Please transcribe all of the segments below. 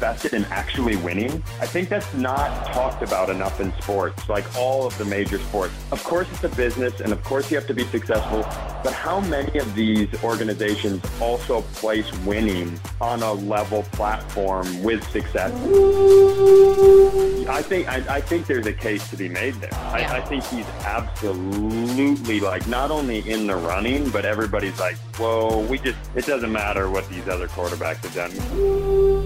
invested in actually winning. I think that's not talked about enough in sports, like all of the major sports. Of course, it's a business, and of course, you have to be successful. But how many of these organizations also place winning on a level platform with success? I think I, I think there's a case to be made there. I, I think he's absolutely like not only in the running, but everybody's like, whoa, we just it doesn't matter what these other quarterbacks have done.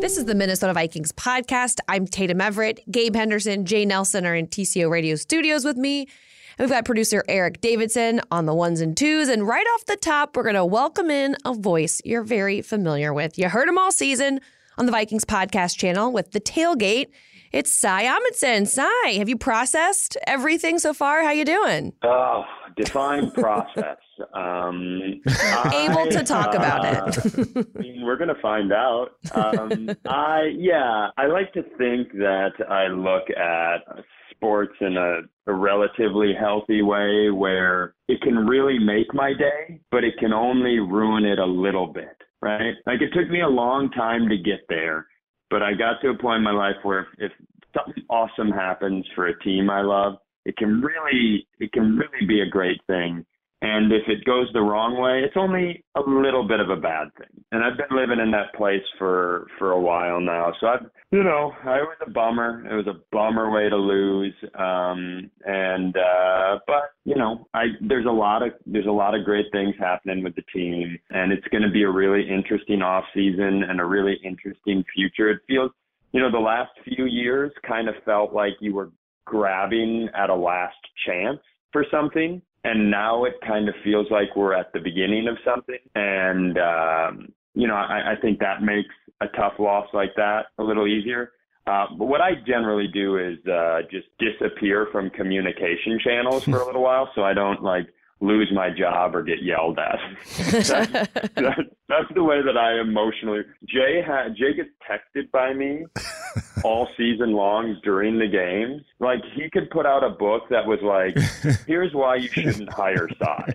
This is the Minnesota Vikings podcast. I'm Tatum Everett. Gabe Henderson, Jay Nelson are in TCO Radio studios with me. And we've got producer Eric Davidson on the ones and twos. And right off the top, we're going to welcome in a voice you're very familiar with. You heard him all season on the Vikings podcast channel with the tailgate. It's Cy Amundson. Cy, have you processed everything so far? How you doing? Oh, define process. Um, Able I, to talk about uh, it. I mean, we're gonna find out. Um, I yeah, I like to think that I look at sports in a, a relatively healthy way where it can really make my day, but it can only ruin it a little bit, right? Like it took me a long time to get there, but I got to a point in my life where if, if something awesome happens for a team I love, it can really it can really be a great thing. And if it goes the wrong way, it's only a little bit of a bad thing. And I've been living in that place for for a while now. So I've you know, I was a bummer. It was a bummer way to lose. Um and uh but you know, I there's a lot of there's a lot of great things happening with the team and it's gonna be a really interesting off season and a really interesting future. It feels you know, the last few years kind of felt like you were grabbing at a last chance for something and now it kind of feels like we're at the beginning of something. And um you know i, I think that makes a tough loss like that a little easier. Uh, but what I generally do is uh, just disappear from communication channels for a little while, so I don't like lose my job or get yelled at. that's, that, that's the way that I emotionally. Jay ha- Jay gets texted by me all season long during the games. Like he could put out a book that was like, "Here's why you shouldn't hire Cy."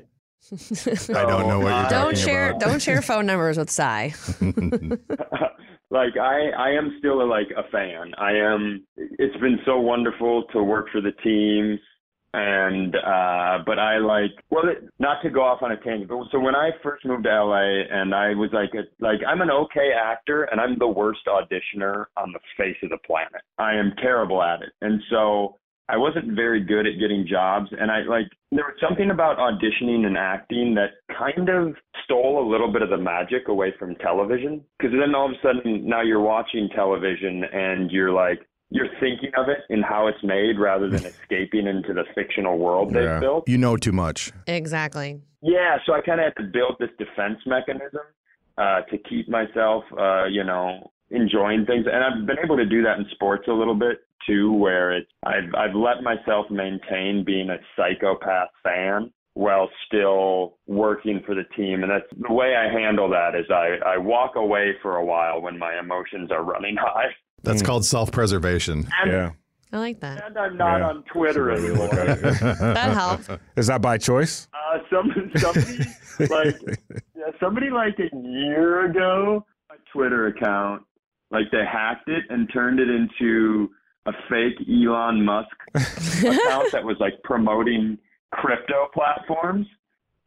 I don't know what you're I- talking Don't share about. don't share phone numbers with Cy. like I, I am still a, like a fan. I am. It's been so wonderful to work for the teams, and uh, but I like well, it, not to go off on a tangent. But so when I first moved to LA, and I was like, a, like I'm an okay actor, and I'm the worst auditioner on the face of the planet. I am terrible at it, and so. I wasn't very good at getting jobs and I like there was something about auditioning and acting that kind of stole a little bit of the magic away from television because then all of a sudden now you're watching television and you're like you're thinking of it and how it's made rather than escaping into the fictional world they've Yeah. built. You know too much. Exactly. Yeah, so I kind of had to build this defense mechanism uh, to keep myself, uh, you know, enjoying things, and I've been able to do that in sports a little bit too, where it's I've I've let myself maintain being a psychopath fan while still working for the team, and that's the way I handle that. Is I I walk away for a while when my emotions are running high, That's called self-preservation. Yeah. I like that. and I'm not Yeah. on Twitter anymore. look at it. That helped. Is that by choice? Uh, some somebody like somebody like a year ago, a Twitter account, like they hacked it and turned it into a fake Elon Musk account that was like promoting crypto platforms,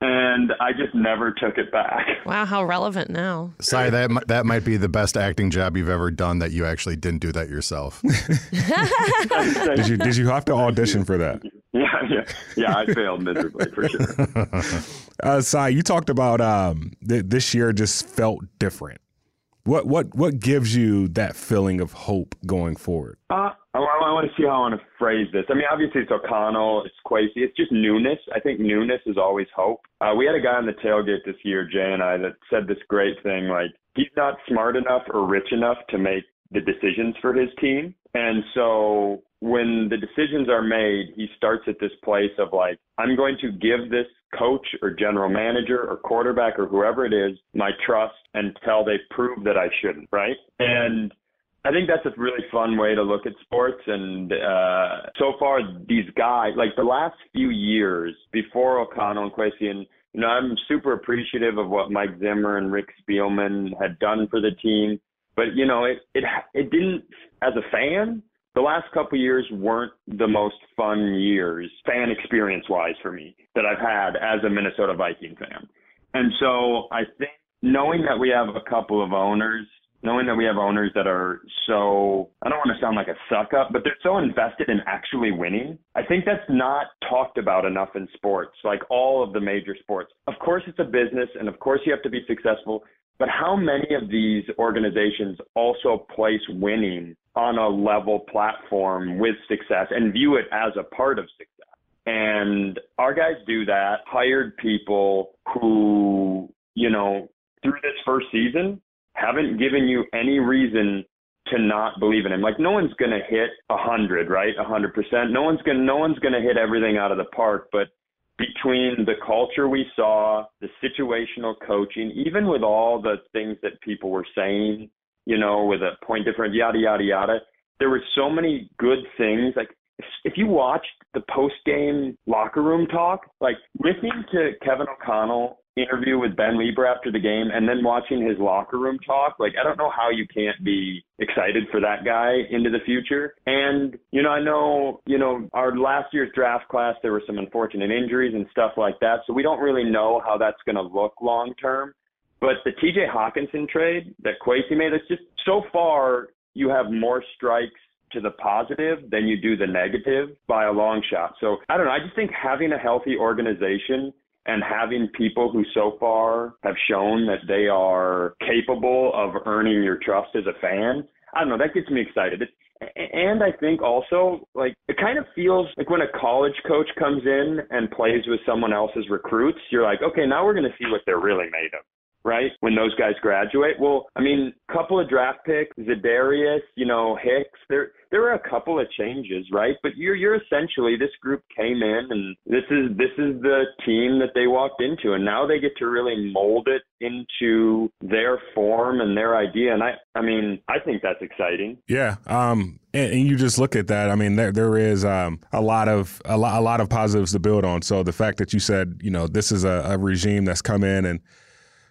and I just never took it back. Wow, how relevant now. Sorry, that that might be the best acting job you've ever done. That you actually didn't do that yourself. Did you did you have to audition for that? Yeah, yeah, yeah. I failed miserably for sure. Uh, Cy, you talked about um, th- this year just felt different. What what what gives you that feeling of hope going forward? Uh, I, I want to see how I want to phrase this. I mean, obviously it's O'Connell, it's Kwesi, it's just newness. I think newness is always hope. Uh, we had a guy on the tailgate this year, Jay and I, that said this great thing like he's not smart enough or rich enough to make the decisions for his team, and so when the decisions are made, he starts at this place of like, I'm going to give this coach or general manager or quarterback or whoever it is my trust until they prove that I shouldn't, right? And I think that's a really fun way to look at sports. And uh, so far, these guys, like the last few years before O'Connell and Kwesi, and you know, I'm super appreciative of what Mike Zimmer and Rick Spielman had done for the team. But you know, it it it didn't as a fan. The last couple years weren't the most fun years, fan experience wise, for me that I've had as a Minnesota Viking fan. And so I think knowing that we have a couple of owners knowing that we have owners that are so I don't want to sound like a suck up, but they're so invested in actually winning. I think that's not talked about enough in sports, like all of the major sports. Of course it's a business and of course you have to be successful, but how many of these organizations also place winning on a level platform with success and view it as a part of success? And our guys do that, hired people who, you know, through this first season haven't given you any reason to not believe in him. Like no one's gonna hit a hundred, right? A hundred percent. No one's gonna no one's gonna hit everything out of the park. But between the culture we saw, the situational coaching, even with all the things that people were saying, you know, with a point difference, yada yada yada, there were so many good things. Like if you watched the post game locker room talk, like listening to Kevin O'Connell interview with Ben Leber after the game and then watching his locker room talk, like I don't know how you can't be excited for that guy into the future. And, you know, I know, you know, our last year's draft class there were some unfortunate injuries and stuff like that. So we don't really know how that's gonna look long term. But the TJ Hockenson trade that Kwesi made, it's just so far you have more strikes to the positive than you do the negative by a long shot. So I don't know. I just think having a healthy organization and having people who so far have shown that they are capable of earning your trust as a fan, I don't know, that gets me excited. It's, and I think also, like, it kind of feels like when a college coach comes in and plays with someone else's recruits, you're like, okay, now we're going to see what they're really made of right? When those guys graduate. Well, I mean, couple of draft picks, Za'Darius, you know, Hicks. There, there were a couple of changes, right? But you're, you're essentially this group came in, and this is this is the team that they walked into, and now they get to really mold it into their form and their idea. And I, I mean, I think that's exciting. Yeah. Um. And, and you just look at that. I mean, there there is um a lot of a lot a lot of positives to build on. So the fact that you said, you know, this is a, a regime that's come in and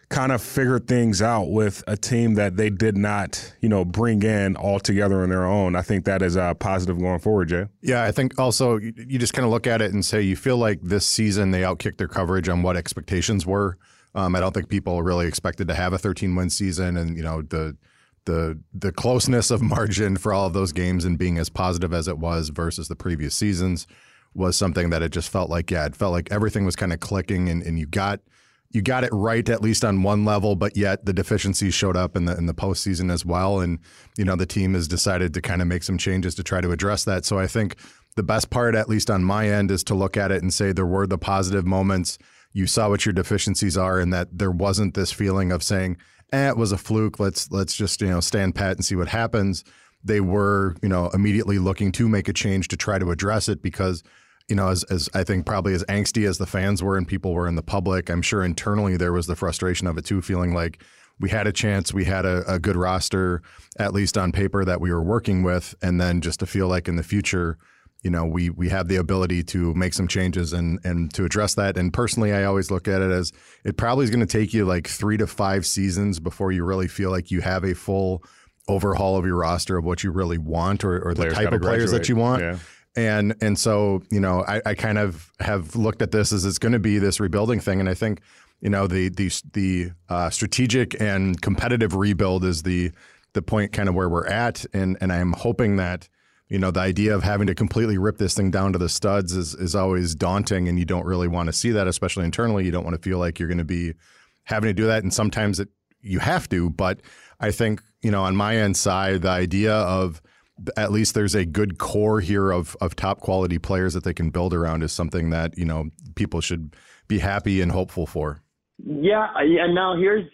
kind of figure things out with a team that they did not, you know, bring in all together on their own. I think that is a positive going forward, Jay. Yeah, I think also you just kind of look at it and say you feel like this season they outkicked their coverage on what expectations were. Um, I don't think people really expected to have a 13 win season, and you know the the the closeness of margin for all of those games and being as positive as it was versus the previous seasons was something that it just felt like yeah, it felt like everything was kind of clicking, and, and you got you got it right at least on one level, but yet the deficiencies showed up in the in the postseason as well. And you know the team has decided to kind of make some changes to try to address that. So I think the best part, at least on my end, is to look at it and say there were the positive moments. You saw what your deficiencies are, and that there wasn't this feeling of saying, "Eh, it was a fluke. Let's let's just you know stand pat and see what happens." They were you know immediately looking to make a change to try to address it because you know, as, as I think probably as angsty as the fans were and people were in the public, I'm sure internally there was the frustration of it too, feeling like we had a chance, we had a, a good roster, at least on paper, that we were working with, and then just to feel like in the future, you know, we we have the ability to make some changes and and to address that. And personally, I always look at it as it probably is going to take you like three to five seasons before you really feel like you have a full overhaul of your roster of what you really want or, or the type of players that you want. Yeah and and so you know I, I kind of have looked at this as it's going to be this rebuilding thing, and I think you know the the the uh, strategic and competitive rebuild is the the point kind of where we're at, and and I'm hoping that you know the idea of having to completely rip this thing down to the studs is is always daunting, and you don't really want to see that, especially internally. You don't want to feel like you're going to be having to do that, and sometimes it you have to. But I think you know on my end side, the idea of at least there's a good core here of of top quality players that they can build around is something that you know people should be happy and hopeful for. Yeah, and now here's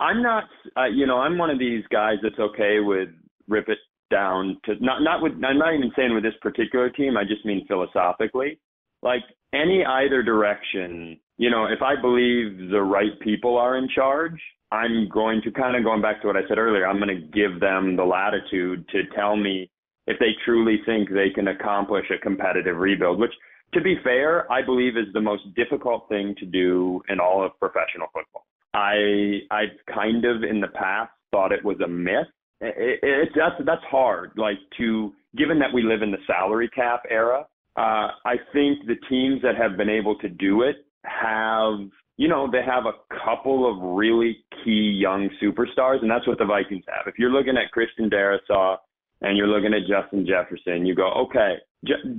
I'm not uh, you know I'm one of these guys that's okay with rip it down to not not with I'm not even saying with this particular team I just mean philosophically like any either direction you know if I believe the right people are in charge I'm going to kind of going back to what I said earlier, I'm going to give them the latitude to tell me if they truly think they can accomplish a competitive rebuild, which to be fair, I believe is the most difficult thing to do in all of professional football. I I kind of in the past thought it was a myth it, it, that's that's hard. Like to given that we live in the salary cap era, uh, I think the teams that have been able to do it have, you know, they have a couple of really key young superstars, and that's what the Vikings have. If you're looking at Christian Darrisaw and you're looking at Justin Jefferson, you go, okay,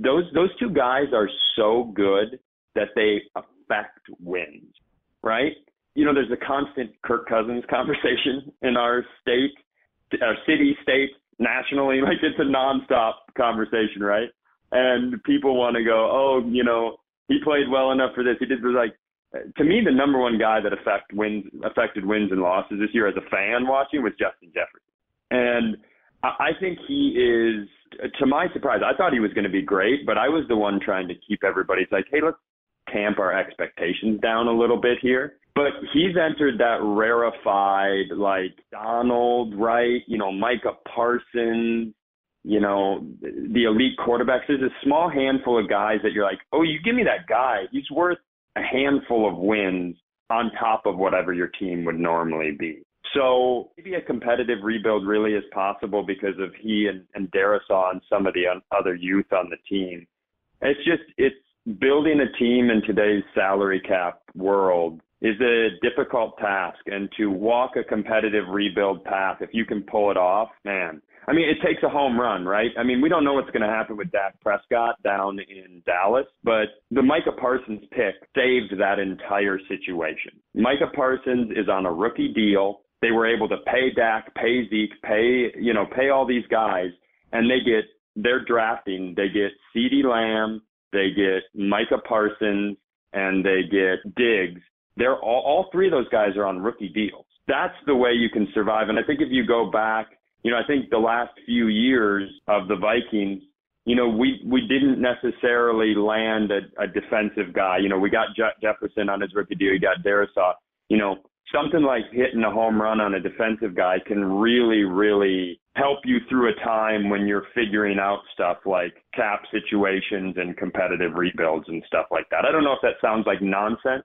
those those two guys are so good that they affect wins, right? You know, there's a constant Kirk Cousins conversation in our state, our city, state, nationally. Like it's a nonstop conversation, right? And people want to go, oh, you know, he played well enough for this. He did was like to me the number one guy that affect wins affected wins and losses this year as a fan watching was Justin Jefferson. And I think he is to my surprise, I thought he was going to be great, but I was the one trying to keep everybody's like, hey, let's tamp our expectations down a little bit here. But he's entered that rarefied, like Donald, right? You know, Micah Parsons, you know, the elite quarterbacks. There's a small handful of guys that you're like, oh, you give me that guy. He's worth a handful of wins on top of whatever your team would normally be. So maybe a competitive rebuild really is possible because of he and, and Darrisaw and some of the other youth on the team. It's just it's building a team in today's salary cap world is a difficult task and to walk a competitive rebuild path if you can pull it off man i mean it takes a home run right i mean we don't know what's going to happen with dak prescott down in dallas but the micah parsons pick saved that entire situation micah parsons is on a rookie deal they were able to pay dak pay zeke pay you know pay all these guys and they get they're drafting they get CeeDee Lamb they get Micah Parsons, and they get Diggs. They're all, all three of those guys are on rookie deals. That's the way you can survive. And I think if you go back, you know, I think the last few years of the Vikings, you know, we we didn't necessarily land a, a defensive guy. You know, we got Je- Jefferson on his rookie deal. We got Darrisaw. You know, something like hitting a home run on a defensive guy can really, really help you through a time when you're figuring out stuff like cap situations and competitive rebuilds and stuff like that. I don't know if that sounds like nonsense,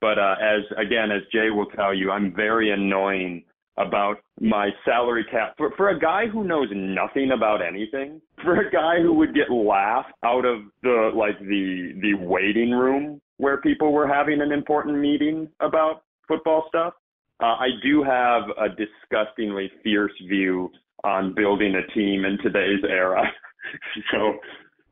but uh, as again, as Jay will tell you, I'm very annoying about my salary cap for for a guy who knows nothing about anything for a guy who would get laughed out of the like the the waiting room where people were having an important meeting about football stuff. Uh, I do have a disgustingly fierce view on building a team in today's era. so,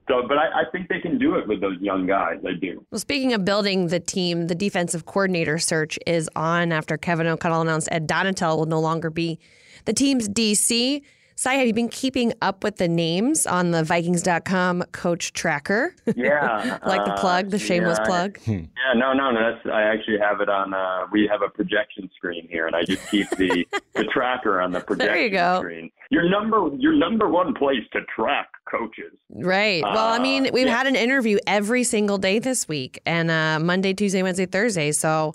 so, but I, I, think they can do it with those young guys. I do. Well, speaking of building the team, the defensive coordinator search is on after Kevin O'Connell announced Ed Donatell will no longer be the team's DC. Cy, have you been keeping up with the names on the Vikings.com coach tracker? Yeah. like the plug, the shameless yeah, plug? Yeah, no, no, no. That's, I actually have it on, uh, we have a projection screen here, and I just keep the, the tracker on the projection there you go. screen. Your number, your number one place to track coaches. Right. Well, I mean, we've uh, yeah. had an interview every single day this week, and uh, Monday, Tuesday, Wednesday, Thursday. So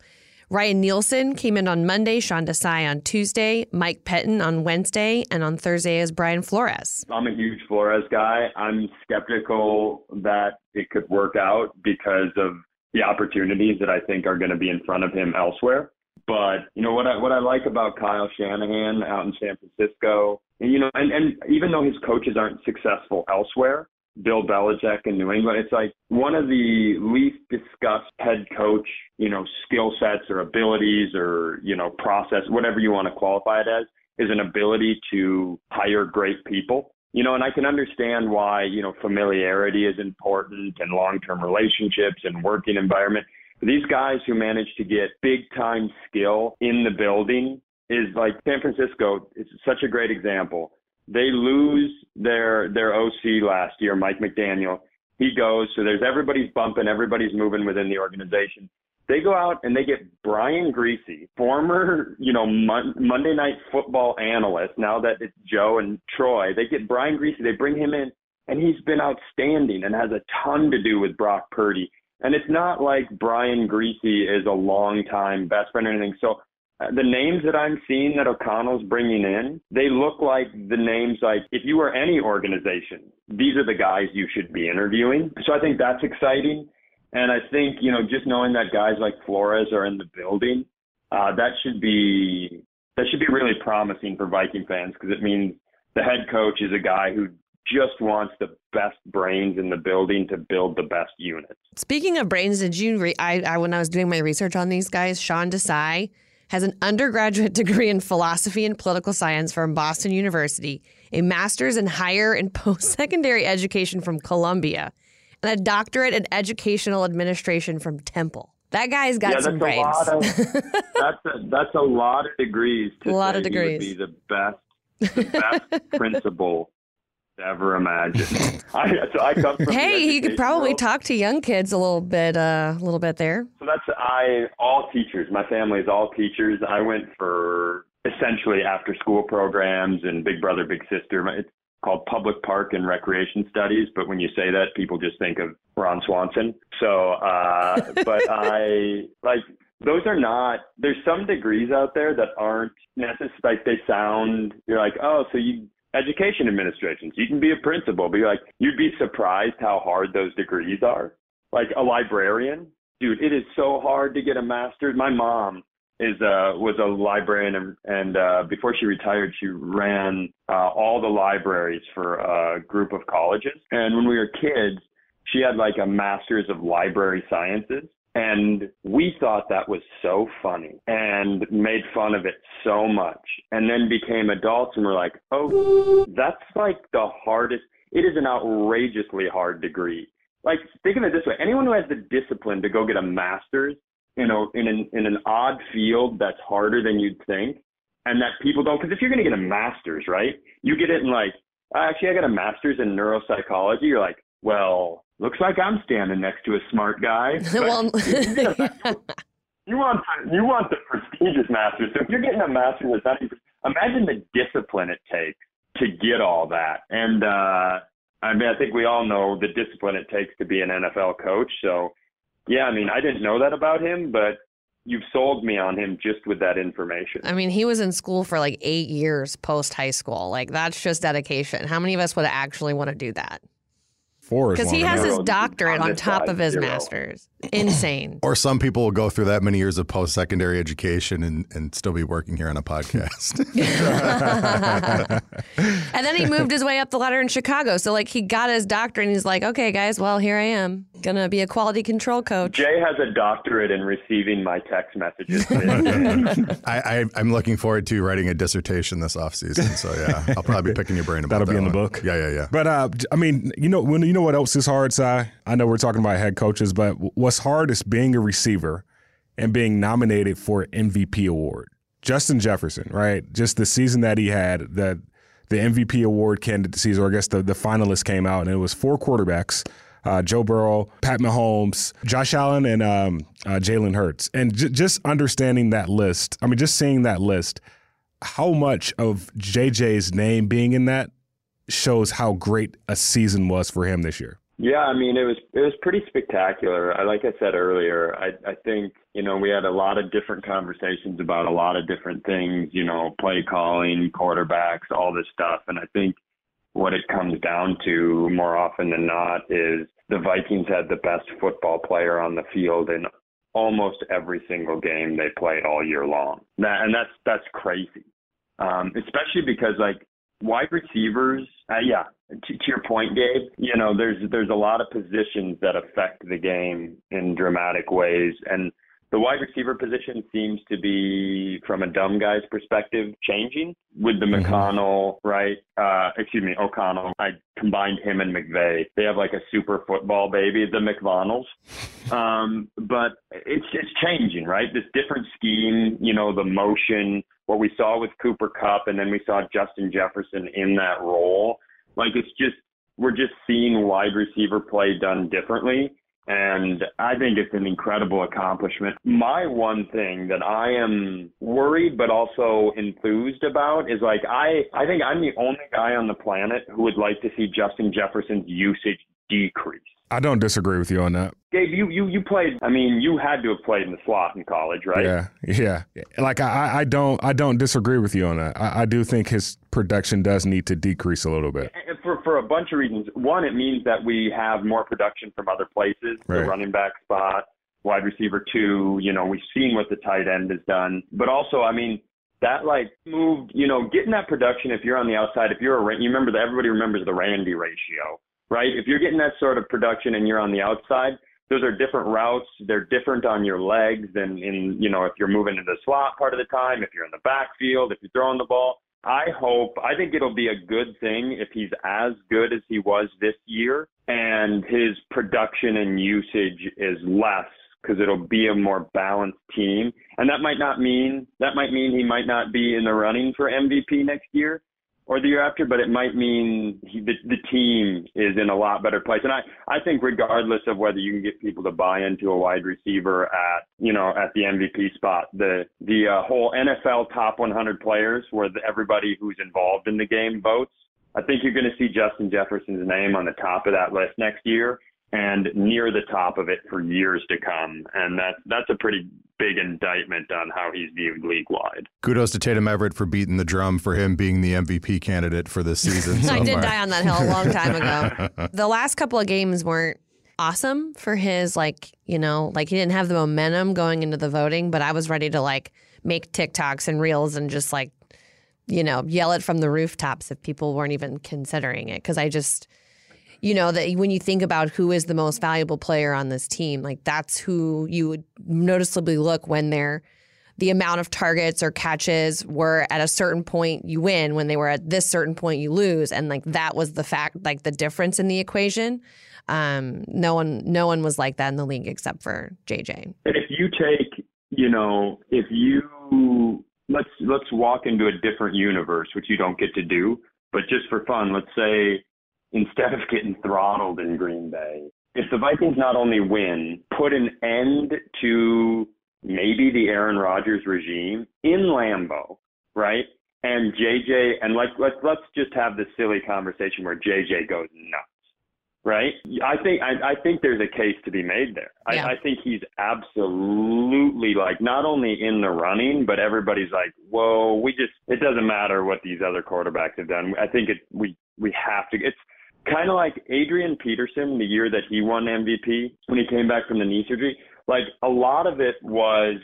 Ryan Nielsen came in on Monday, Sean Desai on Tuesday, Mike Pettine on Wednesday, and on Thursday is Brian Flores. I'm a huge Flores guy. I'm skeptical that it could work out because of the opportunities that I think are going to be in front of him elsewhere. But you know what I what I like about Kyle Shanahan out in San Francisco, and, you know, and, and even though his coaches aren't successful elsewhere, Bill Belichick in New England. It's like one of the least discussed head coach, you know, skill sets or abilities or, you know, process, whatever you want to qualify it as, is an ability to hire great people. You know, and I can understand why, you know, familiarity is important and long term relationships and working environment. But these guys who manage to get big time skill in the building is like San Francisco, it's such a great example they lose their their OC last year, Mike McDaniel. He goes, so there's everybody's bumping, everybody's moving within the organization. They go out and they get Brian Griese, former, you know, Mon- Monday Night Football analyst. Now that it's Joe and Troy, they get Brian Griese. They bring him in, and he's been outstanding and has a ton to do with Brock Purdy. And it's not like Brian Griese is a long time best friend or anything. So the names that I'm seeing that O'Connell's bringing in, they look like the names like if you were any organization, these are the guys you should be interviewing. So I think that's exciting. And I think, you know, just knowing that guys like Flores are in the building, uh, that should be that should be really promising for Viking fans because it means the head coach is a guy who just wants the best brains in the building to build the best units. Speaking of brains, did you? Re- I, I when I was doing my research on these guys, Sean Desai has an undergraduate degree in philosophy and political science from Boston University, a master's in higher and post-secondary education from Columbia, and a doctorate in educational administration from Temple. That guy's got yeah, some brains. A lot of, that's a, that's a lot of degrees. To A lot of degrees. be the best, the best principal ever imagine. I, so I come from hey, he could probably world. talk to young kids a little bit, uh, a little bit there. So that's I all teachers. My family is all teachers. I went for essentially after school programs and Big Brother Big Sister. It's called Public Park and Recreation Studies, but when you say that, people just think of Ron Swanson. So, uh, but I like those are not. There's some degrees out there that aren't necessary like they sound. You're like, oh, so you education administrations. You can be a principal, be like, you'd be surprised how hard those degrees are. Like a librarian, dude, it is so hard to get a master's. My mom is uh was a librarian and, and uh before she retired she ran uh all the libraries for a group of colleges and when we were kids she had like a master's of library sciences and we thought that was so funny and made fun of it so much and then became adults and we're like oh that's like the hardest it is an outrageously hard degree. Like think of it this way anyone who has the discipline to go get a master's in a in an in an odd field that's harder than you'd think and that people don't because if you're going to get a master's right you get it in like actually i got a master's in neuropsychology you're like well looks like i'm standing next to a smart guy well, you want the, you want the prestigious master's so if you're getting a master's that's not even imagine the discipline it takes to get all that and uh i mean i think we all know the discipline it takes to be an nfl coach so yeah, I mean, I didn't know that about him, but you've sold me on him just with that information. I mean, he was in school for like eight years post high school. Like that's just dedication. How many of us would actually want to do that? Four Because he has his doctorate On on top side, of his zero. master's. Insane. Or some people will go through that many years of post secondary education and, and still be working here on a podcast. and then he moved his way up the ladder in Chicago. So like he got his doctorate and he's like, okay, guys, well here I am, gonna be a quality control coach. Jay has a doctorate in receiving my text messages. I, I, I'm looking forward to writing a dissertation this offseason. So, yeah, I'll probably be picking your brain about That'll be that in the book. Yeah, yeah, yeah. But uh, I mean, you know, when you know what else is hard, Cy? I know we're talking about head coaches, but what's hard is being a receiver and being nominated for an MVP award. Justin Jefferson, right? Just the season that he had, the the MVP award candidacies, or I guess the the finalists came out, and it was four quarterbacks. Uh, Joe Burrow, Pat Mahomes, Josh Allen, and um, uh, Jalen Hurts. And j- just understanding that list, I mean, just seeing that list, how much of JJ's name being in that shows how great a season was for him this year. Yeah, I mean, it was it was pretty spectacular. I, like I said earlier, I, I think you know we had a lot of different conversations about a lot of different things. You know, play calling, quarterbacks, all this stuff, and I think what it comes down to more often than not is the Vikings had the best football player on the field in almost every single game they played all year long. That, and that's that's crazy, um, especially because like wide receivers. Uh, yeah, to, to your point, Gabe. You know, there's there's a lot of positions that affect the game in dramatic ways, and the wide receiver position seems to be, from a dumb guy's perspective, changing with the Mhm. McConnell, right? Uh, excuse me, O'Connell. I combined him and McVay. They have like a super football baby, the McVonnells. Um, but it's it's changing, right? This different scheme, you know, the motion, what we saw with Cooper Kupp, and then we saw Justin Jefferson in that role. Like it's just we're just seeing wide receiver play done differently. And I think it's an incredible accomplishment. My one thing that I am worried but also enthused about is like I I think I'm the only guy on the planet who would like to see Justin Jefferson's usage decrease. I don't disagree with you on that. Gabe, you you you played. I mean, you had to have played in the slot in college, right? Yeah, yeah. Like I, I don't, I don't disagree with you on that. I, I do think his production does need to decrease a little bit. And For for a bunch of reasons. One, it means that we have more production from other places, the running back spot, wide receiver two. You know, we've seen what the tight end has done, but also, I mean, that like moved, you know, getting that production. If you're on the outside, if you're a, you remember that everybody remembers the Randy ratio, right? If you're getting that sort of production and you're on the outside, those are different routes. They're different on your legs than in, you know, if you're moving into the slot part of the time, if you're in the backfield, if you're throwing the ball. I hope, I think it'll be a good thing if he's as good as he was this year and his production and usage is less because it'll be a more balanced team. And that might not mean, that might mean he might not be in the running for MVP next year or the year after, but it might mean he, the, the team is in a lot better place. And I, I think regardless of whether you can get people to buy into a wide receiver at, you know, at the MVP spot, the, the uh, whole NFL top 100 players where the, everybody who's involved in the game votes, I think you're going to see Justin Jefferson's name on the top of that list next year and near the top of it for years to come. And that that's a pretty big indictment on how he's viewed league wide. Kudos to Tatum Everett for beating the drum for him being the MVP candidate for this season. So I did far. die on that hill a long time ago. the last couple of games weren't awesome for his like, you know, like he didn't have the momentum going into the voting, but I was ready to like make TikToks and reels and just like, you know, yell it from the rooftops if people weren't even considering it cuz I just you know that when you think about who is the most valuable player on this team, like that's who you would noticeably look when they're the amount of targets or catches were at a certain point you win when they were at this certain point you lose. And like that was the fact like the difference in the equation. Um, no one no one was like that in the league except for jj if you take you know if you let's let's walk into a different universe which you don't get to do but just for fun let's say instead of getting throttled in Green Bay, if the Vikings not only win, put an end to maybe the Aaron Rodgers regime in Lambeau, right? And JJ and like let's let's just have this silly conversation where JJ goes nuts. Right? I think I, I think there's a case to be made there. Yeah. I, I think he's absolutely like not only in the running, but everybody's like, Whoa, we just it doesn't matter what these other quarterbacks have done. I think it we we have to it's kind of like Adrian Peterson the year that he won MVP when he came back from the knee surgery. Like a lot of it was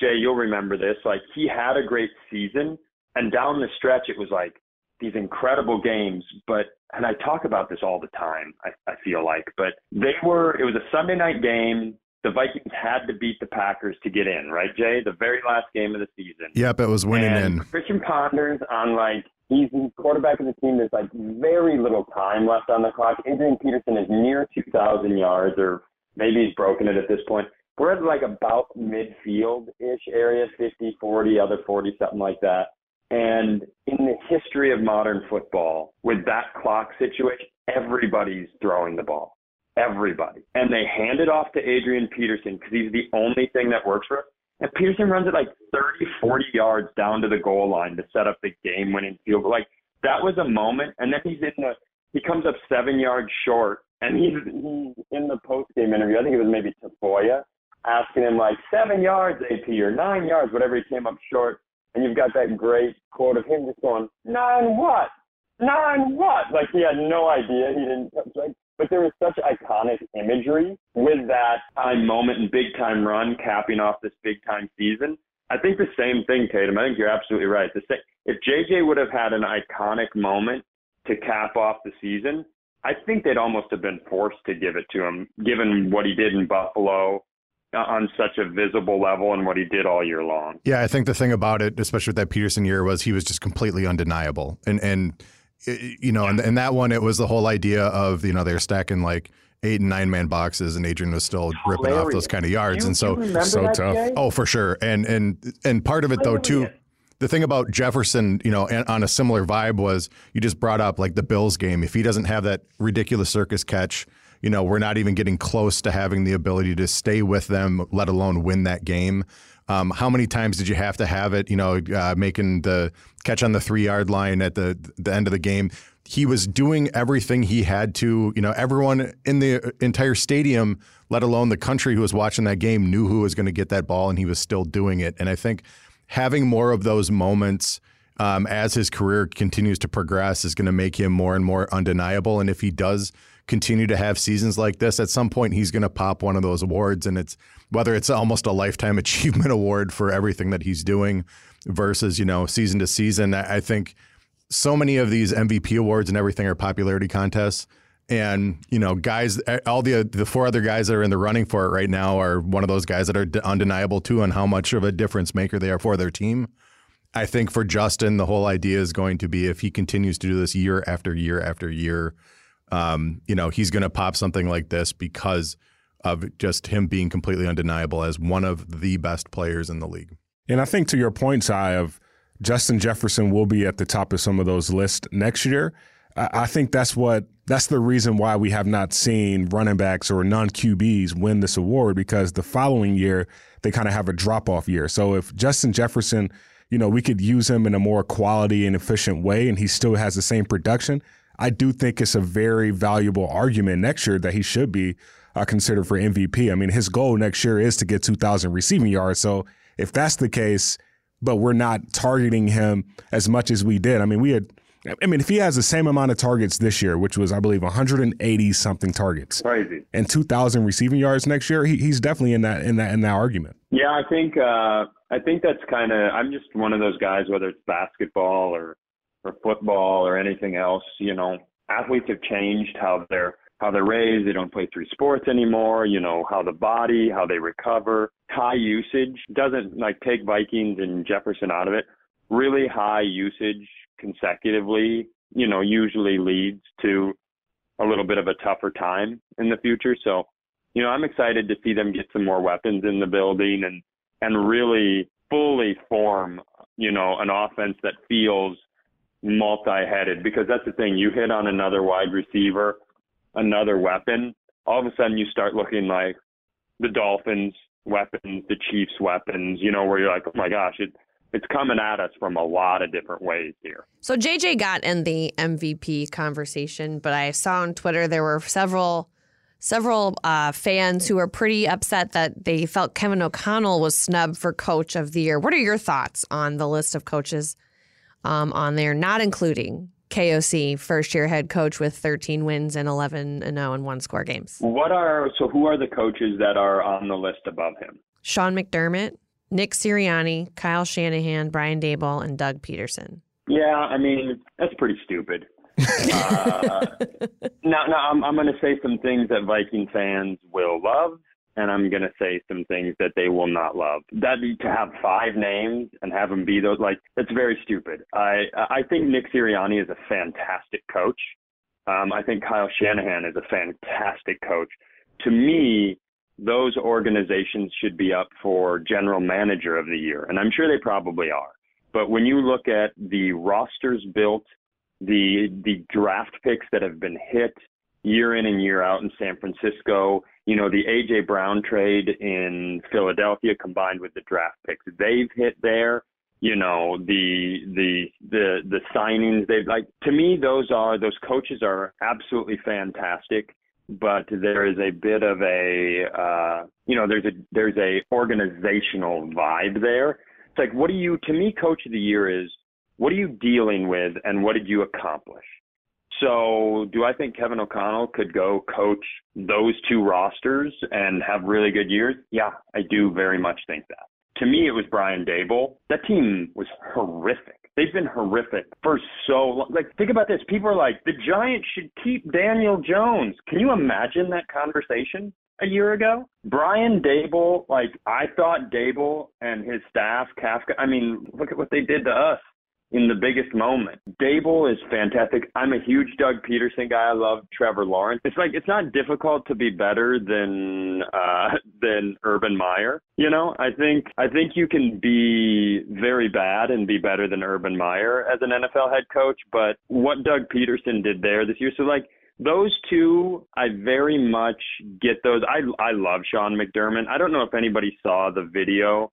Jay, you'll remember this. Like he had a great season, and down the stretch, it was like these incredible games. But and I talk about this all the time. I, I feel like, but they were. It was a Sunday night game. The Vikings had to beat the Packers to get in, right, Jay? The very last game of the season. Yep, it was winning and in. Christian Ponders on like he's the quarterback of the team. There's like very little time left on the clock. Adrian Peterson is near 2,000 yards, or maybe he's broken it at this point. We're at like about midfield ish area, 50, 40, other 40, something like that. And in the history of modern football, with that clock situation, everybody's throwing the ball. Everybody. And they hand it off to Adrian Peterson because he's the only thing that works for us. And Peterson runs it like 30, 40 yards down to the goal line to set up the game winning field. Like that was a moment. And then he's in the, he comes up seven yards short and he's, he's in the post game interview. I think it was maybe Tafoya asking him like seven yards AP or nine yards, whatever he came up short. And you've got that great quote of him just going, nine what? Nine what? Like he had no idea. He didn't, like, but there was such iconic imagery with that time moment and big time run capping off this big time season. I think the same thing, Tatum. I think you're absolutely right. The same, if JJ would have had an iconic moment to cap off the season, I think they'd almost have been forced to give it to him, given what he did in Buffalo uh, on such a visible level and what he did all year long. Yeah, I think the thing about it, especially with that Peterson year, was he was just completely undeniable. And and you know, and, and that one, it was the whole idea of you know they're stacking like eight and nine man boxes, and Adrian was still ripping off those kind of yards, You- and so so tough. Jay? oh for sure, and and and part of it though too. The thing about Jefferson, you know, and on a similar vibe was you just brought up like the Bills game. If he doesn't have that ridiculous circus catch, you know, we're not even getting close to having the ability to stay with them, let alone win that game. Um, how many times did you have to have it? You know, uh, making the catch on the three yard line at the the end of the game. He was doing everything he had to. You know, everyone in the entire stadium, let alone the country who was watching that game, knew who was going to get that ball, and he was still doing it. And I think having more of those moments um, as his career continues to progress is going to make him more and more undeniable. And if he does continue to have seasons like this, at some point he's going to pop one of those awards, and it's whether it's almost a lifetime achievement award for everything that he's doing versus you know season to season. I think so many of these MVP awards and everything are popularity contests. And you know, guys, all the the four other guys that are in the running for it right now are one of those guys that are undeniable too, on how much of a difference maker they are for their team. I think for Justin, the whole idea is going to be if he continues to do this year after year after year, um, you know, he's going to pop something like this because of just him being completely undeniable as one of the best players in the league. And I think to your point, Cy, of Justin Jefferson will be at the top of some of those lists next year. I think that's what that's the reason why we have not seen running backs or non QBs win this award because the following year they kind of have a drop off year. So if Justin Jefferson, you know, we could use him in a more quality and efficient way and he still has the same production, I do think it's a very valuable argument next year that he should be uh, considered for MVP. I mean, his goal next year is to get 2,000 receiving yards. So if that's the case, but we're not targeting him as much as we did. I mean, we had I mean, if he has the same amount of targets this year, which was, I believe, 180 something targets, crazy, and 2,000 receiving yards next year, he, he's definitely in that in that in that argument. Yeah, I think uh, I think that's kind of. I'm just one of those guys, whether it's basketball or or football or anything else. You know, athletes have changed how they're how they're raised. They don't play three sports anymore. You know, how the body, how they recover. High usage doesn't like take Vikings and Jefferson out of it. Really high usage consecutively, you know, usually leads to a little bit of a tougher time in the future. So, you know, I'm excited to see them get some more weapons in the building and and really fully form, you know, an offense that feels multi-headed because that's the thing. You hit on another wide receiver, another weapon, all of a sudden you start looking like the Dolphins weapons, the Chiefs weapons, you know, where you're like, oh my gosh, it it's coming at us from a lot of different ways here. So JJ got in the MVP conversation, but I saw on Twitter there were several several uh, fans who were pretty upset that they felt Kevin O'Connell was snubbed for Coach of the Year. What are your thoughts on the list of coaches um, on there, not including KOC, first year head coach with 13 wins and 11 and 0 and one score games? What are so? Who are the coaches that are on the list above him? Sean McDermott, Nick Sirianni, Kyle Shanahan, Brian Daboll, and Doug Pederson. Yeah, I mean that's pretty stupid. uh, now, now I'm, I'm going to say some things that Viking fans will love, and I'm going to say some things that they will not love. That to have five names and have them be those like that's very stupid. I I think Nick Sirianni is a fantastic coach. Um, I think Kyle Shanahan is a fantastic coach. To me, those organizations should be up for general manager of the year, and I'm sure they probably are. But when you look at the rosters built, the the draft picks that have been hit year in and year out in San Francisco, you know, the AJ Brown trade in Philadelphia combined with the draft picks they've hit there, you know, the the the the signings they've like to me those are those coaches are absolutely fantastic but there is a bit of a uh, you know there's a there's a organizational vibe there. It's like what do you to me coach of the year is what are you dealing with and what did you accomplish? So do I think Kevin O'Connell could go coach those two rosters and have really good years? Yeah, I do very much think that. To me, it was Brian Daboll. That team was horrific. They've been horrific for so long. Like, think about this. People are like, the Giants should keep Daniel Jones. Can you imagine that conversation a year ago? Brian Daboll, like, I thought Daboll and his staff, Kafka, I mean, look at what they did to us in the biggest moment. Daboll is fantastic. I'm a huge Doug Pederson guy. I love Trevor Lawrence. It's like it's not difficult to be better than uh than Urban Meyer. You know, I think I think you can be very bad and be better than Urban Meyer as an NFL head coach, but what Doug Pederson did there this year, so like those two, I very much get those. I I love Sean McDermott. I don't know if anybody saw the video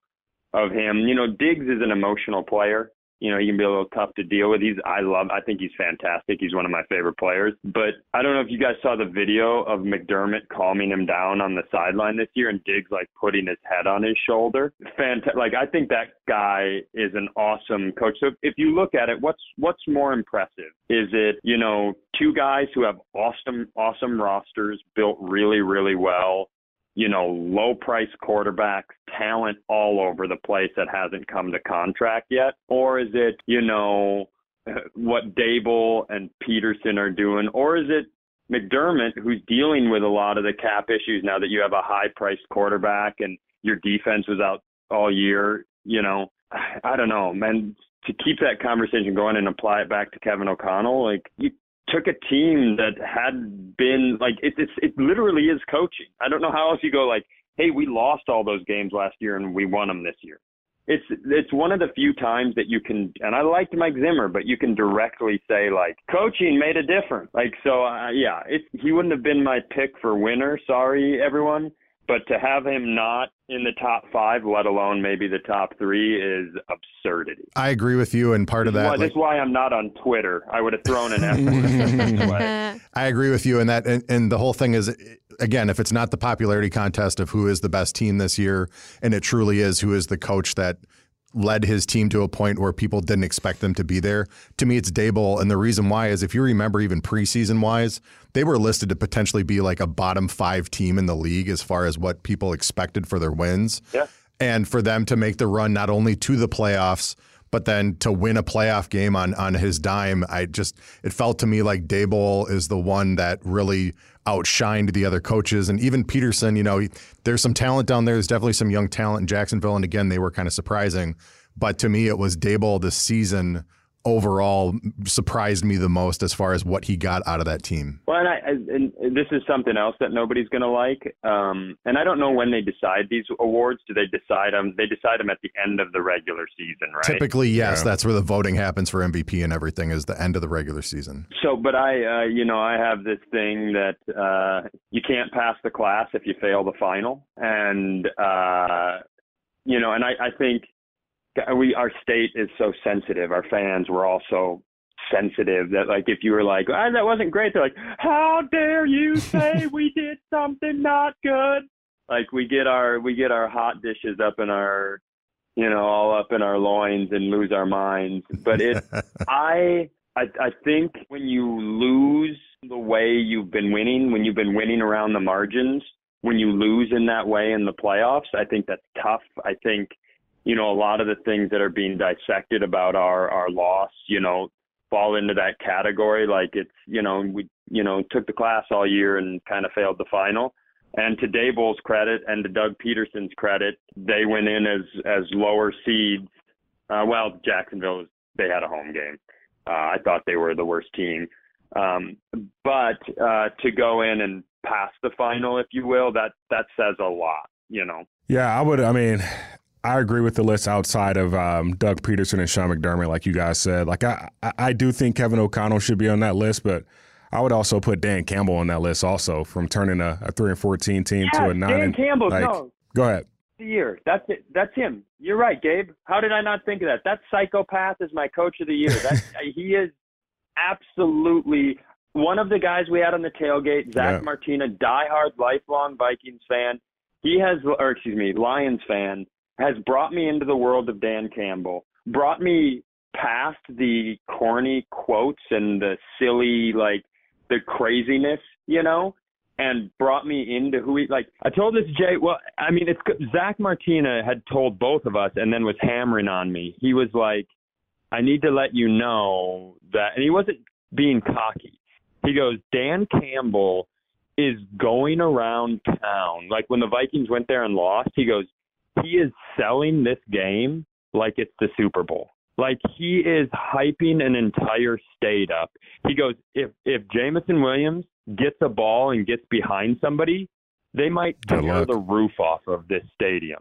of him. You know, Diggs is an emotional player you know, he can be a little tough to deal with. He's I love I think he's fantastic. He's one of my favorite players. But I don't know if you guys saw the video of McDermott calming him down on the sideline this year and Diggs like putting his head on his shoulder. Fantastic. Like I think that guy is an awesome coach. So if you look at it, what's what's more impressive? Is it, you know, two guys who have awesome awesome rosters built really really well you know, low price quarterbacks, talent all over the place that hasn't come to contract yet? Or is it, you know, what Daboll and Pederson are doing? Or is it McDermott who's dealing with a lot of the cap issues now that you have a high priced quarterback and your defense was out all year? You know, I don't know, man. To keep that conversation going and apply it back to Kevin O'Connell, like you took a team that had been like it, it's it literally is coaching. I don't know how else you go like, hey, we lost all those games last year and we won them this year. It's it's one of the few times that you can and I liked Mike Zimmer, but you can directly say like coaching made a difference. Like so, uh, yeah, it he wouldn't have been my pick for winner. Sorry, everyone. But to have him not in the top five, let alone maybe the top three, is absurdity. I agree with you, and part this of that. Why, like, this is why I'm not on Twitter. I would have thrown an F. I agree with you, and that, and, and the whole thing is, again, if it's not the popularity contest of who is the best team this year, and it truly is who is the coach that led his team to a point where people didn't expect them to be there. To me, it's Daboll. And the reason why is if you remember, even preseason wise, they were listed to potentially be like a bottom five team in the league as far as what people expected for their wins. Yeah. And for them to make the run not only to the playoffs, but then to win a playoff game on on his dime, I just it felt to me like Daboll is the one that really outshined the other coaches and even Pederson, You know, there's some talent down there. There's definitely some young talent in Jacksonville, and again, they were kind of surprising. But to me, it was Daboll this season overall surprised me the most as far as what he got out of that team. Well, and, I, and this is something else that nobody's going to like. Um, and I don't know when they decide these awards. Do they decide them? They decide them at the end of the regular season, right? Typically, yes. Yeah. That's where the voting happens for MVP and everything is the end of the regular season. So, but I, uh, you know, I have this thing that uh, you can't pass the class if you fail the final, and uh, you know, and I, I think we our state is so sensitive. Our fans were also sensitive that like if you were like ah, that wasn't great, they're like, how dare you say we did something not good? Like we get our we get our hot dishes up in our you know all up in our loins and lose our minds. But it I I I think when you lose the way you've been winning, when you've been winning around the margins, when you lose in that way in the playoffs, I think that's tough. I think you know, a lot of the things that are being dissected about our our loss, you know, fall into that category. Like it's, you know, we, you know, took the class all year and kind of failed the final. And to Daboll's credit and to Doug Pederson's credit, they went in as as lower seeds. Uh, well, Jacksonville, they had a home game. Uh, I thought they were the worst team. Um, but uh, to go in and pass the final, if you will, that that says a lot. You know. Yeah, I would. I mean, I agree with the list outside of um, Doug Pederson and Sean McDermott, like you guys said. Like I, I do think Kevin O'Connell should be on that list, but I would also put Dan Campbell on that list also from turning a, a three and fourteen team yeah, to a nine. Dan and, Campbell, like, no. Go ahead. The year. That's it. That's him. You're right, Gabe. How did I not think of that? That psychopath is my coach of the year. That he is absolutely one of the guys we had on the tailgate. Zach yeah. Martina, diehard, lifelong Vikings fan. He has, or excuse me, Lions fan has brought me into the world of Dan Campbell, brought me past the corny quotes and the silly, like, the craziness, you know, and brought me into who he, like, I told this Jay, well, I mean, it's Zach Martina had told both of us and then was hammering on me. He was like, I need to let you know that, and he wasn't being cocky. He goes, Dan Campbell is going around town. Like when the Vikings went there and lost, he goes, he is selling this game like it's the Super Bowl. Like he is hyping an entire state up. He goes, if if Jameson Williams gets a ball and gets behind somebody, they might tear the roof off of this stadium,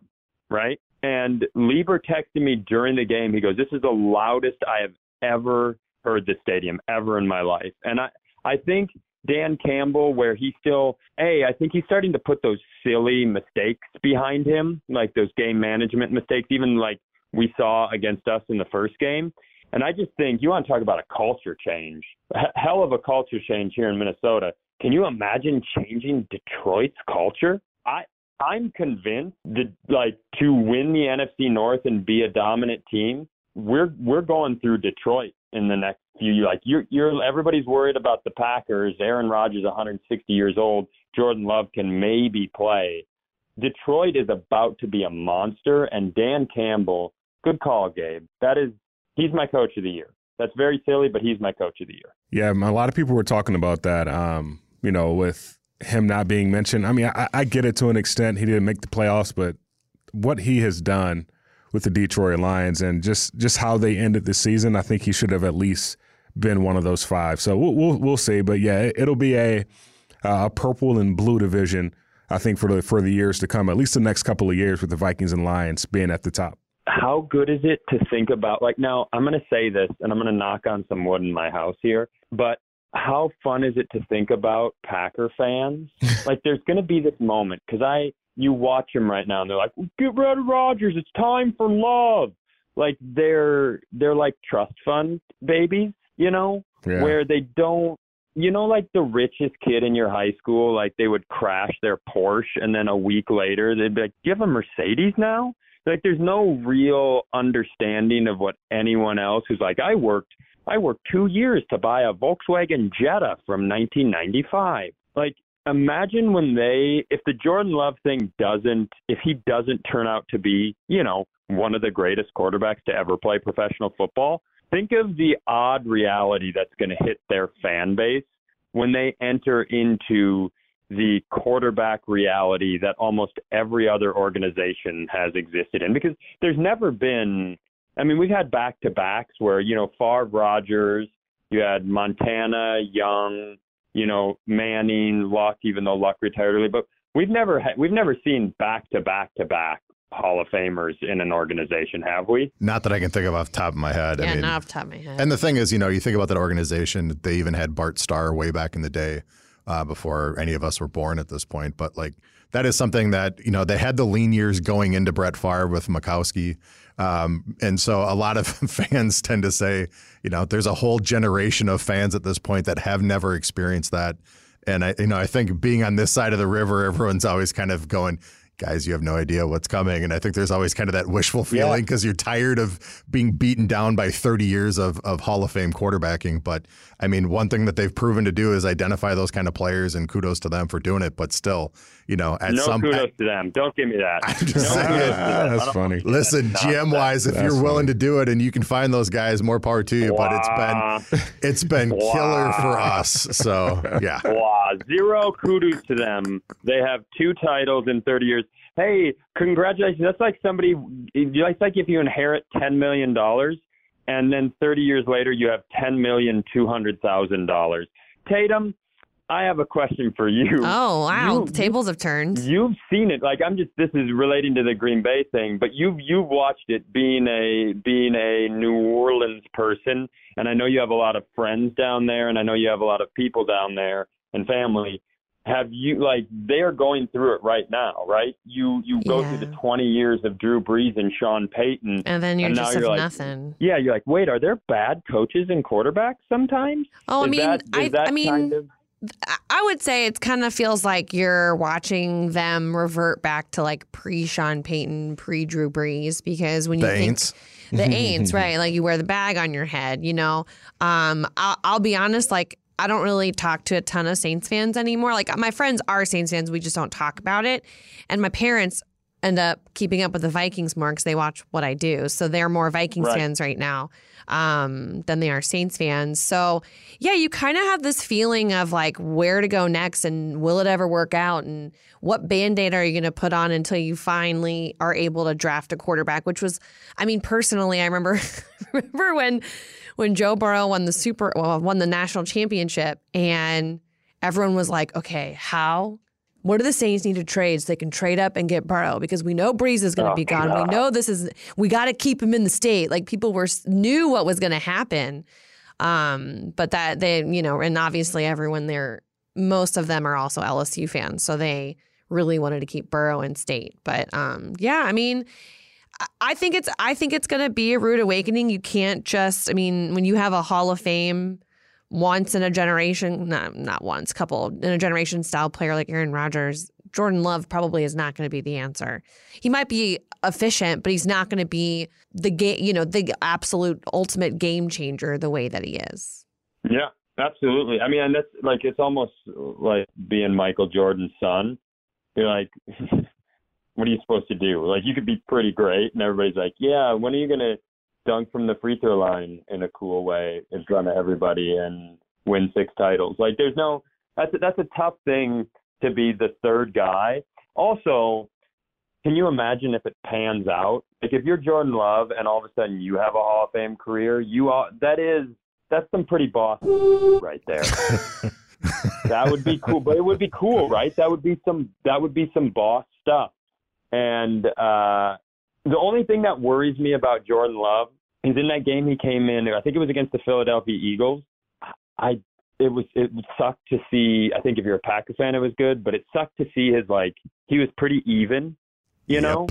right? And Lieber texted me during the game. He goes, "This is the loudest I have ever heard the stadium ever in my life." And I I think Dan Campbell where he still, hey, I think he's starting to put those silly mistakes behind him, like those game management mistakes, even like we saw against us in the first game. And I just think you want to talk about a culture change, H- hell of a culture change here in Minnesota. Can you imagine changing Detroit's culture? I I'm convinced that like to win the NFC North and be a dominant team, we're we're going through Detroit in the next few years. Like you're you're everybody's worried about the Packers. Aaron Rodgers 160 years old. Jordan Love can maybe play. Detroit is about to be a monster and Dan Campbell, good call, Gabe. That is he's my coach of the year. That's very silly, but he's my coach of the year. Yeah, a lot of people were talking about that. Um, you know, with him not being mentioned. I mean, I, I get it to an extent. He didn't make the playoffs, but what he has done with the Detroit Lions and just just how they ended the season, I think he should have at least been one of those five. So we'll we'll, we'll see. But yeah, it, will be a uh, a purple and blue division. I think for the for the years to come, at least the next couple of years, with the Vikings and Lions being at the top. How good is it to think about? Like now, I'm going to say this, and I'm going to knock on some wood in my house here, but how fun is it to think about Packer fans? like, there's going to be this moment because I, you watch them right now, and they're like, "Get rid of Rodgers. It's time for love." Like they're they're like trust fund babies, you know, yeah. where they don't, you know, like the richest kid in your high school, like they would crash their Porsche, and then a week later they'd be like, "Do you have a Mercedes now?" Like, there's no real understanding of what anyone else who's like, "I worked." I worked two years to buy a Volkswagen Jetta from 1995. Like, imagine when they, if the Jordan Love thing doesn't, if he doesn't turn out to be, you know, one of the greatest quarterbacks to ever play professional football, think of the odd reality that's going to hit their fan base when they enter into the quarterback reality that almost every other organization has existed in because there's never been I mean, we've had back to backs where, you know, Favre Rodgers, you had Montana, Young, you know, Manning, Luck, even though Luck retired early, but we've never had, we've never seen back to back to back Hall of Famers in an organization, have we? Not that I can think of off the top of my head. Yeah, I mean, not off the top of my head. And the thing is, you know, you think about that organization, they even had Bart Starr way back in the day uh, before any of us were born at this point. But like that is something that, you know, they had the lean years going into Brett Favre with Majkowski. Um, and so a lot of fans tend to say, you know, there's a whole generation of fans at this point that have never experienced that. And I, you know, I think being on this side of the river, everyone's always kind of going, guys, you have no idea what's coming. And I think there's always kind of that wishful feeling because yeah. you're tired of being beaten down by 30 years of, of Hall of Fame quarterbacking. But I mean, one thing that they've proven to do is identify those kind of players, and kudos to them for doing it. But still, you know, at no some kudos at, to them. Don't give me that. I'm just no saying, that's funny. Listen, GM wise, if that's you're willing funny. to do it and you can find those guys, more power to you. But it's been it's been killer for us. So yeah. Zero kudos to them. They have two titles in 30 years hey, congratulations. That's like somebody, it's like if you inherit $10 million and then 30 years later you have $10,200,000. Tatum, I have a question for you. Oh wow, you, the tables have turned. You've seen it. Like I'm just this is relating to the Green Bay thing, but you've you've watched it being a being a New Orleans person, and I know you have a lot of friends down there, and I know you have a lot of people down there and family have you like they're going through it right now, right? You you go yeah. through the 20 years of Drew Brees and Sean Payton, and then you're and just you're like, nothing. Yeah, you're like, wait, are there bad coaches and quarterbacks sometimes? Oh, is I mean, that, I, that I mean. Kind of... I would say it kind of feels like you're watching them revert back to like pre Sean Payton, pre Drew Brees, because when you the think Aints. the Aints, right? Like you wear the bag on your head, you know. Um, I'll, I'll be honest, like I don't really talk to a ton of Saints fans anymore. Like my friends are Saints fans, we just don't talk about it. And my parents end up keeping up with the Vikings more because they watch what I do. So they're more Vikings right. fans right now um, than they are Saints fans. So yeah, you kind of have this feeling of like where to go next and will it ever work out and what band aid are you going to put on until you finally are able to draft a quarterback, which was, I mean, personally, I remember, remember when when Joe Burrow won the super well, won the national championship and everyone was like, okay, how what do the Saints need to trade so they can trade up and get Burrow? Because we know Brees is going to oh, be gone. God. We know this is we got to keep him in the state. Like people were knew what was going to happen, um, but that they you know, and obviously everyone there, most of them are also LSU fans, so they really wanted to keep Burrow in state. But um, yeah, I mean, I think it's I think it's going to be a rude awakening. You can't just I mean, when you have a Hall of Fame once in a generation, not not once, couple in a generation style player like Aaron Rodgers, Jordan Love probably is not going to be the answer. He might be efficient, but he's not going to be the game, you know, the absolute ultimate game changer the way that he is. Yeah, absolutely. I mean, and that's like it's almost like being Michael Jordan's son. You're like, what are you supposed to do? Like, you could be pretty great, and everybody's like, yeah, when are you gonna dunk from the free throw line in a cool way in front of everybody and win six titles? Like, there's no. That's a, that's a tough thing to be the third guy. Also, can you imagine if it pans out? Like if you're Jordan Love and all of a sudden you have a Hall of Fame career, you are that is that's some pretty boss right there. that would be cool, but it would be cool, right? That would be some that would be some boss stuff. And uh the only thing that worries me about Jordan Love is in that game he came in, I think it was against the Philadelphia Eagles. I it was it sucked to see. I think if you're a Packer fan, it was good, but it sucked to see his like he was pretty even. You Yep. know,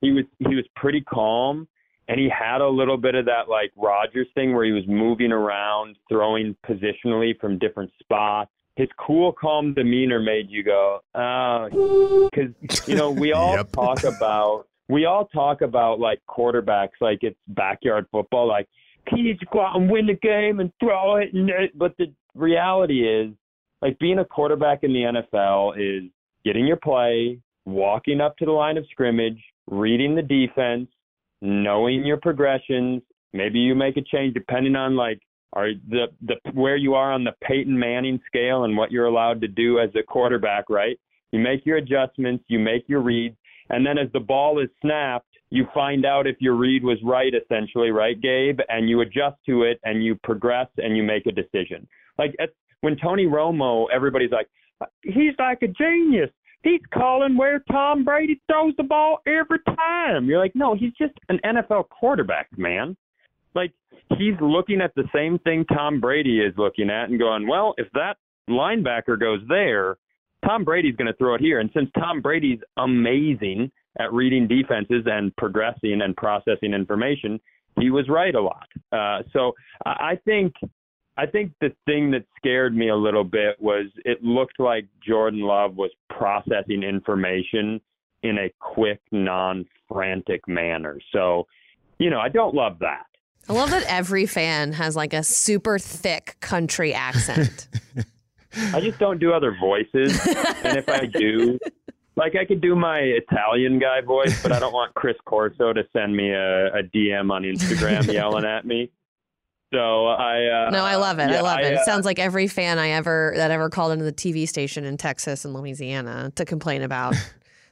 he was he was pretty calm, and he had a little bit of that like Rodgers thing where he was moving around, throwing positionally from different spots. His cool, calm demeanor made you go, oh, because you know we all Yep. talk about we all talk about like quarterbacks like it's backyard football, like he needs to go out and win the game and throw it. And it. But the reality is, like being a quarterback in the NFL is getting your play, walking up to the line of scrimmage, reading the defense, knowing your progressions. Maybe you make a change depending on like are the the where you are on the Peyton Manning scale and what you're allowed to do as a quarterback, right? You make your adjustments, you make your reads, and then as the ball is snapped, you find out if your read was right essentially, right, Gabe, and you adjust to it and you progress and you make a decision. Like at, when Tony Romo, everybody's like, he's like a genius. He's calling where Tom Brady throws the ball every time. You're like, no, he's just an NFL quarterback, man. Like he's looking at the same thing Tom Brady is looking at and going, well, if that linebacker goes there, Tom Brady's going to throw it here. And since Tom Brady's amazing at reading defenses and progressing and processing information, he was right a lot. Uh, so I think I think the thing that scared me a little bit was it looked like Jordan Love was processing information in a quick, non-frantic manner. So, you know, I don't love that. I love that every fan has like a super thick country accent. I just don't do other voices, and if I do, like I could do my Italian guy voice, but I don't want Chris Corso to send me a, a DM on Instagram yelling at me. So I uh, no, I love it. yeah, I love it. It uh, sounds like every fan I ever that ever called into the TV station in Texas and Louisiana to complain about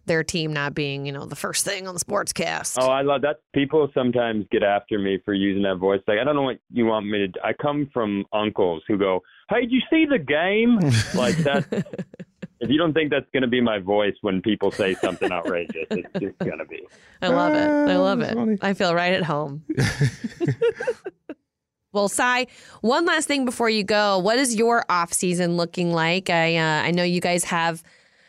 their team not being, you know, the first thing on the sportscast. Oh, I love that. People sometimes get after me for using that voice. Like, I don't know what you want me to. do. I come from uncles who go, "Hey, did you see the game?" like that. If you don't think that's going to be my voice when people say something outrageous, it's just going to be. I love it. I love it. funny. I feel right at home. well, Cy, one last thing before you go. What is your off season looking like? I uh, I know you guys have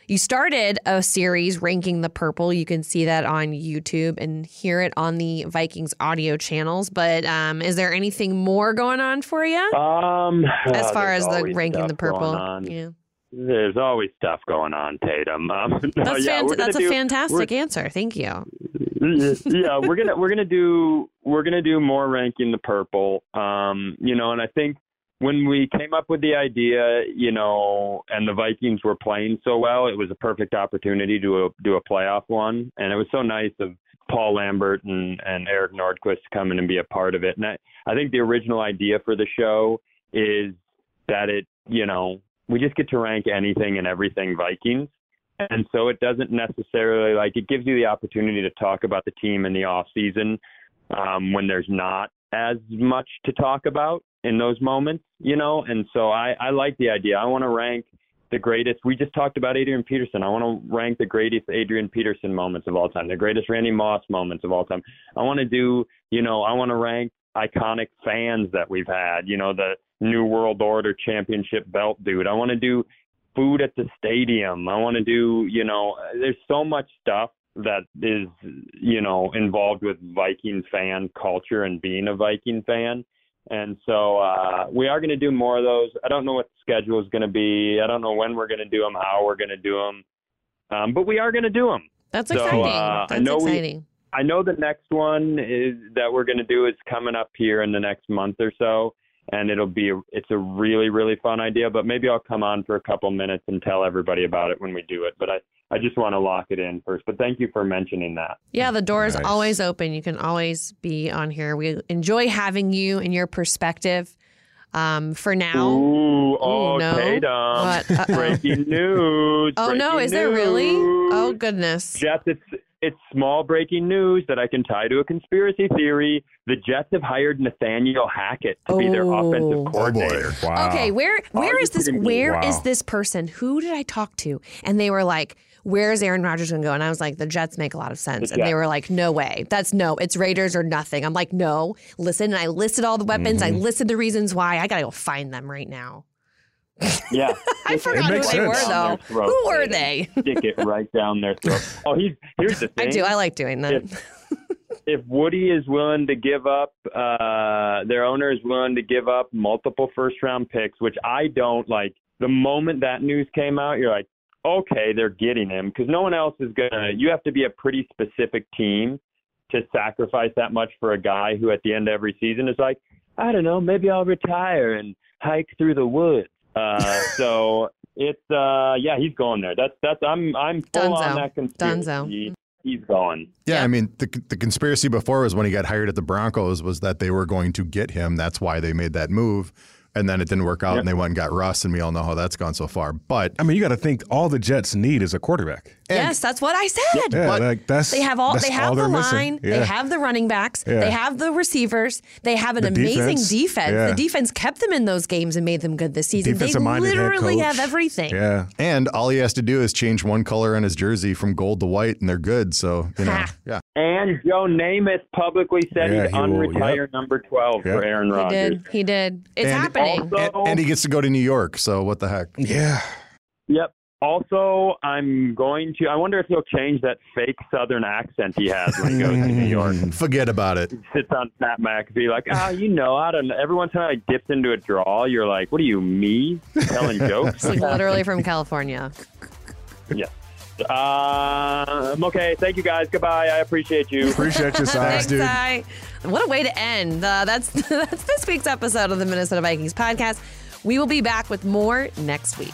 you started a series ranking the purple. You can see that on YouTube and hear it on the Vikings audio channels. But um, is there anything more going on for you Um, as far as the ranking the purple? Yeah, There's always stuff going on, Tatum. Um, no, that's yeah, fant- that's a do- fantastic answer. Thank you. yeah, we're gonna we're gonna do we're gonna do more ranking the purple. Um, you know, and I think when we came up with the idea, you know, and the Vikings were playing so well, it was a perfect opportunity to do a playoff one, and it was so nice of Paul Lambert and and Eric Nordquist to come in and be a part of it. And I, I think the original idea for the show is that it, you know, we just get to rank anything and everything Vikings. And so it doesn't necessarily like it gives you the opportunity to talk about the team in the off season um, when there's not as much to talk about in those moments, you know. And so I, I like the idea. I want to rank the greatest. We just talked about Adrian Peterson. I want to rank the greatest Adrian Peterson moments of all time, the greatest Randy Moss moments of all time. I want to do, you know, I want to rank iconic fans that we've had. You know, the New World Order championship belt dude. I want to do food at the stadium. I want to do, you know, there's so much stuff that is, you know, involved with Viking fan culture and being a Viking fan. And so uh, we are going to do more of those. I don't know what the schedule is going to be. I don't know when we're going to do them, how we're going to do them, um, but we are going to do them. That's So, exciting. uh, I That's know we- exciting. I know the next one is that we're going to do is coming up here in the next month or so, and it'll be it's a really really fun idea. But maybe I'll come on for a couple minutes and tell everybody about it when we do it. But I I just want to lock it in first. But thank you for mentioning that. Yeah, the door is Nice. always open. You can always be on here. We enjoy having you and your perspective. Um, for now. Ooh, oh, no. Tatum. What? Uh-oh. Breaking news. Oh no, breaking is there really? Oh goodness. Jets, it's it's small breaking news that I can tie to a conspiracy theory. The Jets have hired Nathaniel Hackett to be their Oh. offensive Oh coordinator. Wow. Okay, where where you is this? kidding me? Where is this person? Who did I talk to? And they were like, "Where's Aaron Rodgers going to go?" And I was like, "The Jets make a lot of sense." The And they were like, "No way. That's no. It's Raiders or nothing." I'm like, "No. Listen." And I listed all the weapons. I Mm-hmm. listed the reasons why. I gotta go find them right now. Yeah. I forgot who makes they were though. Down their throat, Who were they? Stick it right down their throat. Oh, he's here's the thing. I do. I like doing that. if Woody is willing to give up, uh, their owner is willing to give up multiple first round picks, which I don't like. The moment that news came out, you're like, okay, they're getting him because no one else is gonna. You have to be a pretty specific team to sacrifice that much for a guy who, at the end of every season, is like, I don't know, maybe I'll retire and hike through the woods. Uh, so it's uh, yeah, he's going there. That's that's I'm I'm full Dunzo. on that conspiracy. Dunzo. He's going. Yeah, Yeah. I mean, the, the conspiracy before was when he got hired at the Broncos was that they were going to get him. That's why they made that move. And then it didn't work out Yep. and they went and got Russ, and we all know how that's gone so far. But I mean, you got to think all the Jets need is a quarterback. Yes, that's what I said. Yeah, But- like that's They have all. that's They have all the line. missing. They have the running backs. Yeah. They have the receivers. They have an The amazing defense. defense. Yeah. The defense kept them in those games and made them good this season. They Defensive-minded head literally have everything. Yeah. and all he has to do is change one color on his jersey from gold to white, and they're good. So you know, Ha. yeah. And Joe Namath publicly said Yeah, he'd he unretire yep. number 12 Yep. for Aaron Rodgers. He Rodgers. did. He did. It's And happening. Also- And, and he gets to go to New York. So what the heck? Yeah. Yep. Also, I'm going to. I wonder if he'll change that fake Southern accent he has when he goes to New York. Forget about it. Sits on Pat McAfee like, ah, you know, I don't know. Every once in a while, he dips into a draw. You're like, what are you, me, telling jokes? He's literally from California. yeah. Uh, okay. Thank you guys. Goodbye. I appreciate you. Appreciate your size, Thanks, dude. Ty. What a way to end. Uh, that's that's this week's episode of the Minnesota Vikings podcast. We will be back with more next week.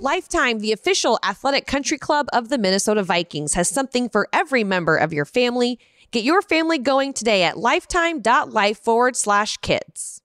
Lifetime, the official athletic country club of the Minnesota Vikings, has something for every member of your family. Get your family going today at lifetime.life forward slash kids.